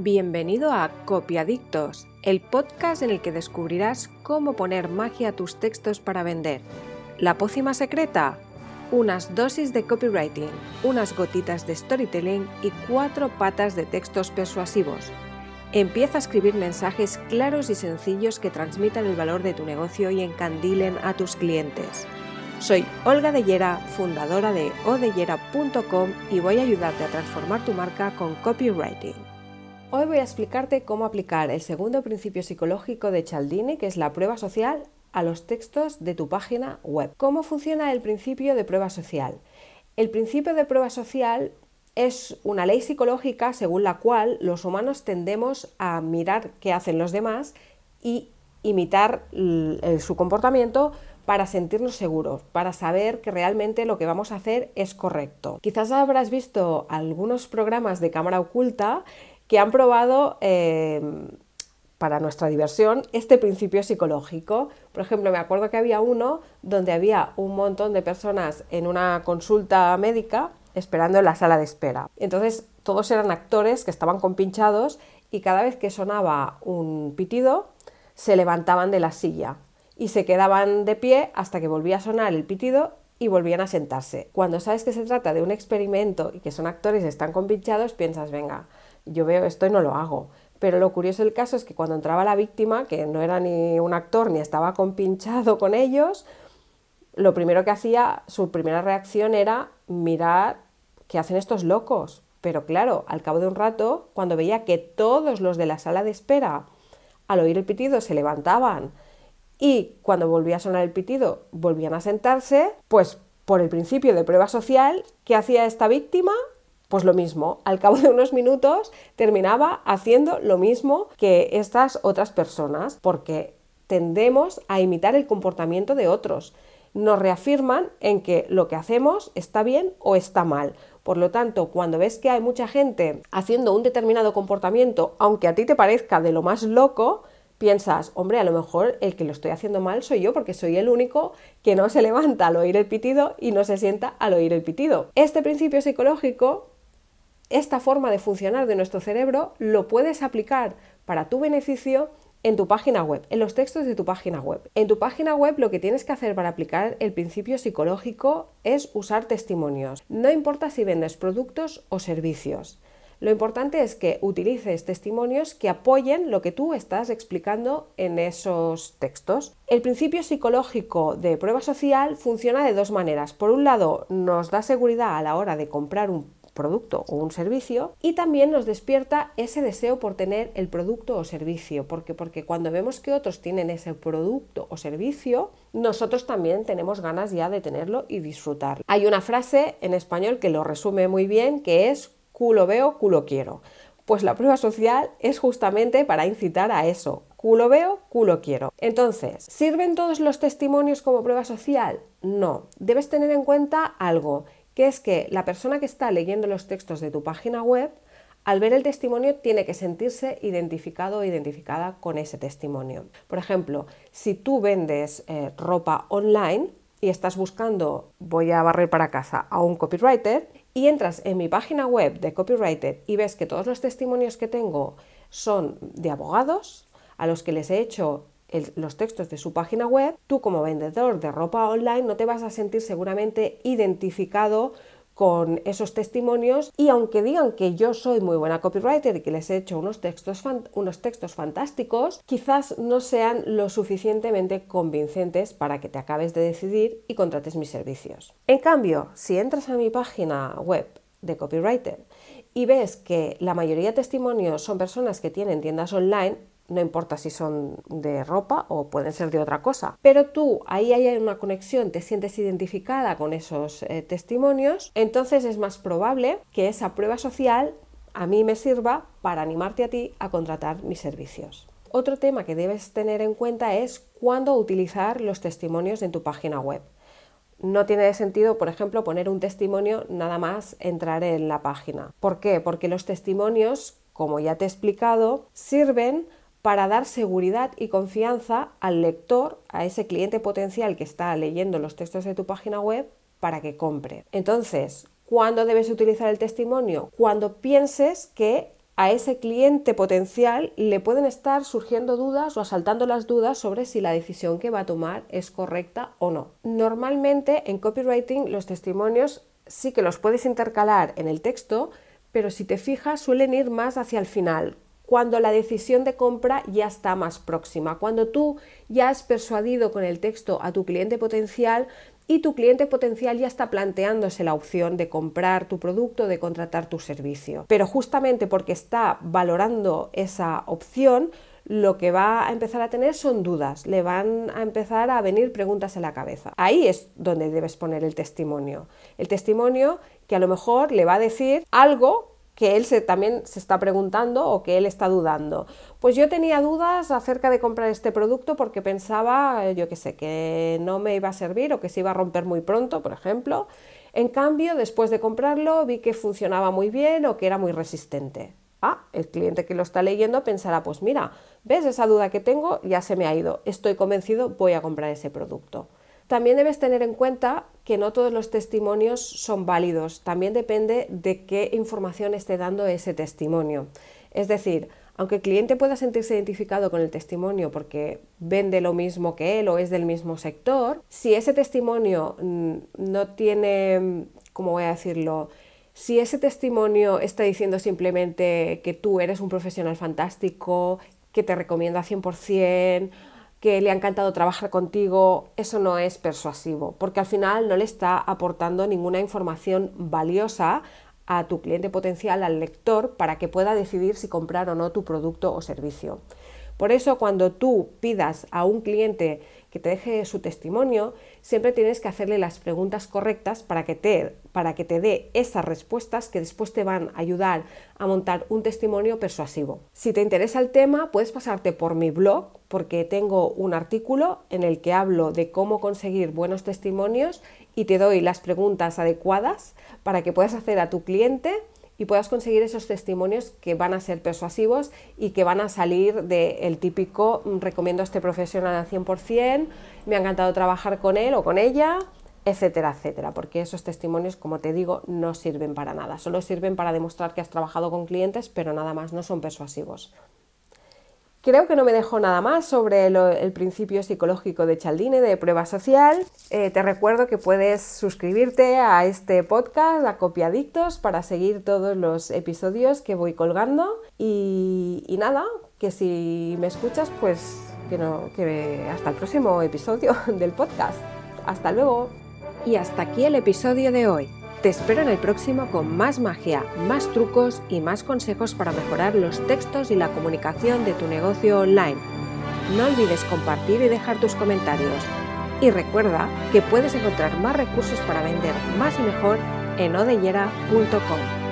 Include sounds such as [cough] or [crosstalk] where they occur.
Bienvenido a Copiadictos, el podcast en el que descubrirás cómo poner magia a tus textos para vender. ¿La pócima secreta? Unas dosis de copywriting, unas gotitas de storytelling y cuatro patas de textos persuasivos. Empieza a escribir mensajes claros y sencillos que transmitan el valor de tu negocio y encandilen a tus clientes. Soy Olga Dellera, fundadora de odellera.com y voy a ayudarte a transformar tu marca con copywriting. Hoy voy a explicarte cómo aplicar el segundo principio psicológico de Cialdini, que es la prueba social, a los textos de tu página web. ¿Cómo funciona el principio de prueba social? El principio de prueba social es una ley psicológica según la cual los humanos tendemos a mirar qué hacen los demás y imitar su comportamiento para sentirnos seguros, para saber que realmente lo que vamos a hacer es correcto. Quizás habrás visto algunos programas de cámara oculta que han probado eh, para nuestra diversión este principio psicológico. Por ejemplo, me acuerdo que había uno donde había un montón de personas en una consulta médica esperando en la sala de espera. Entonces, todos eran actores que estaban compinchados y cada vez que sonaba un pitido, se levantaban de la silla y se quedaban de pie hasta que volvía a sonar el pitido y volvían a sentarse. Cuando sabes que se trata de un experimento y que son actores y están compinchados, piensas, venga, yo veo esto y no lo hago. Pero lo curioso del caso es que cuando entraba la víctima, que no era ni un actor ni estaba compinchado con ellos, lo primero que hacía, su primera reacción era mirar qué hacen estos locos. Pero claro, al cabo de un rato, cuando veía que todos los de la sala de espera, al oír el pitido, se levantaban y cuando volvía a sonar el pitido, volvían a sentarse, pues por el principio de prueba social, ¿qué hacía esta víctima? Pues lo mismo, al cabo de unos minutos terminaba haciendo lo mismo que estas otras personas, porque tendemos a imitar el comportamiento de otros. Nos reafirman en que lo que hacemos está bien o está mal. Por lo tanto, cuando ves que hay mucha gente haciendo un determinado comportamiento, aunque a ti te parezca de lo más loco, piensas, hombre, a lo mejor el que lo estoy haciendo mal soy yo porque soy el único que no se levanta al oír el pitido y no se sienta al oír el pitido. Este principio psicológico esta forma de funcionar de nuestro cerebro lo puedes aplicar para tu beneficio en tu página web, en los textos de tu página web. En tu página web lo que tienes que hacer para aplicar el principio psicológico es usar testimonios. No importa si vendes productos o servicios. Lo importante es que utilices testimonios que apoyen lo que tú estás explicando en esos textos. El principio psicológico de prueba social funciona de dos maneras. Por un lado, nos da seguridad a la hora de comprar un producto o un servicio y también nos despierta ese deseo por tener el producto o servicio, porque porque cuando vemos que otros tienen ese producto o servicio, nosotros también tenemos ganas ya de tenerlo y disfrutar. Hay una frase en español que lo resume muy bien que es culo veo, culo quiero. Pues la prueba social es justamente para incitar a eso. Culo veo, culo quiero. Entonces, ¿sirven todos los testimonios como prueba social? No. Debes tener en cuenta algo que es que la persona que está leyendo los textos de tu página web, al ver el testimonio, tiene que sentirse identificado o identificada con ese testimonio. Por ejemplo, si tú vendes eh, ropa online y estás buscando, voy a barrer para casa, a un copywriter, y entras en mi página web de copywriter y ves que todos los testimonios que tengo son de abogados, a los que les he hecho los textos de su página web, tú como vendedor de ropa online no te vas a sentir seguramente identificado con esos testimonios y aunque digan que yo soy muy buena copywriter y que les he hecho unos textos, unos textos fantásticos, quizás no sean lo suficientemente convincentes para que te acabes de decidir y contrates mis servicios. En cambio, si entras a mi página web de copywriter y ves que la mayoría de testimonios son personas que tienen tiendas online, no importa si son de ropa o pueden ser de otra cosa. Pero tú ahí hay una conexión, te sientes identificada con esos eh, testimonios, entonces es más probable que esa prueba social a mí me sirva para animarte a ti a contratar mis servicios. Otro tema que debes tener en cuenta es cuándo utilizar los testimonios en tu página web. No tiene sentido, por ejemplo, poner un testimonio nada más entrar en la página. ¿Por qué? Porque los testimonios, como ya te he explicado, sirven para dar seguridad y confianza al lector, a ese cliente potencial que está leyendo los textos de tu página web, para que compre. Entonces, ¿cuándo debes utilizar el testimonio? Cuando pienses que a ese cliente potencial le pueden estar surgiendo dudas o asaltando las dudas sobre si la decisión que va a tomar es correcta o no. Normalmente en copywriting los testimonios sí que los puedes intercalar en el texto, pero si te fijas suelen ir más hacia el final, cuando la decisión de compra ya está más próxima, cuando tú ya has persuadido con el texto a tu cliente potencial y tu cliente potencial ya está planteándose la opción de comprar tu producto, de contratar tu servicio. Pero justamente porque está valorando esa opción, lo que va a empezar a tener son dudas, le van a empezar a venir preguntas en la cabeza. Ahí es donde debes poner el testimonio. El testimonio que a lo mejor le va a decir algo que él también se está preguntando o que él está dudando. Pues yo tenía dudas acerca de comprar este producto porque pensaba, yo qué sé, que no me iba a servir o que se iba a romper muy pronto, por ejemplo. En cambio, después de comprarlo, vi que funcionaba muy bien o que era muy resistente. Ah, el cliente que lo está leyendo pensará, pues mira, ¿ves esa duda que tengo? Ya se me ha ido, estoy convencido, voy a comprar ese producto. También debes tener en cuenta que no todos los testimonios son válidos, también depende de qué información esté dando ese testimonio. Es decir, aunque el cliente pueda sentirse identificado con el testimonio porque vende lo mismo que él o es del mismo sector, si ese testimonio mm, no tiene, ¿cómo voy a decirlo? Si ese testimonio está diciendo simplemente que tú eres un profesional fantástico, que te recomienda 100%, que le ha encantado trabajar contigo, eso no es persuasivo, porque al final no le está aportando ninguna información valiosa a tu cliente potencial, al lector, para que pueda decidir si comprar o no tu producto o servicio. Por eso, cuando tú pidas a un cliente que te deje su testimonio, siempre tienes que hacerle las preguntas correctas para que te, para que te dé esas respuestas que después te van a ayudar a montar un testimonio persuasivo. Si te interesa el tema, puedes pasarte por mi blog porque tengo un artículo en el que hablo de cómo conseguir buenos testimonios y te doy las preguntas adecuadas para que puedas hacer a tu cliente y puedas conseguir esos testimonios que van a ser persuasivos y que van a salir del típico mm, recomiendo a este profesional al 100%, me ha encantado trabajar con él o con ella, etcétera, etcétera, porque esos testimonios, como te digo, no sirven para nada, solo sirven para demostrar que has trabajado con clientes, pero nada más, no son persuasivos. Creo que no me dejo nada más sobre el principio psicológico de Chaldine de prueba social. Eh, te recuerdo que puedes suscribirte a este podcast, a Copiadictos, para seguir todos los episodios que voy colgando. Y, nada, que si me escuchas, pues que, no, que hasta el próximo episodio [laughs] del podcast. Hasta luego. Y hasta aquí el episodio de hoy. Te espero en el próximo con más magia, más trucos y más consejos para mejorar los textos y la comunicación de tu negocio online. No olvides compartir y dejar tus comentarios. Y recuerda que puedes encontrar más recursos para vender más y mejor en odellera.com.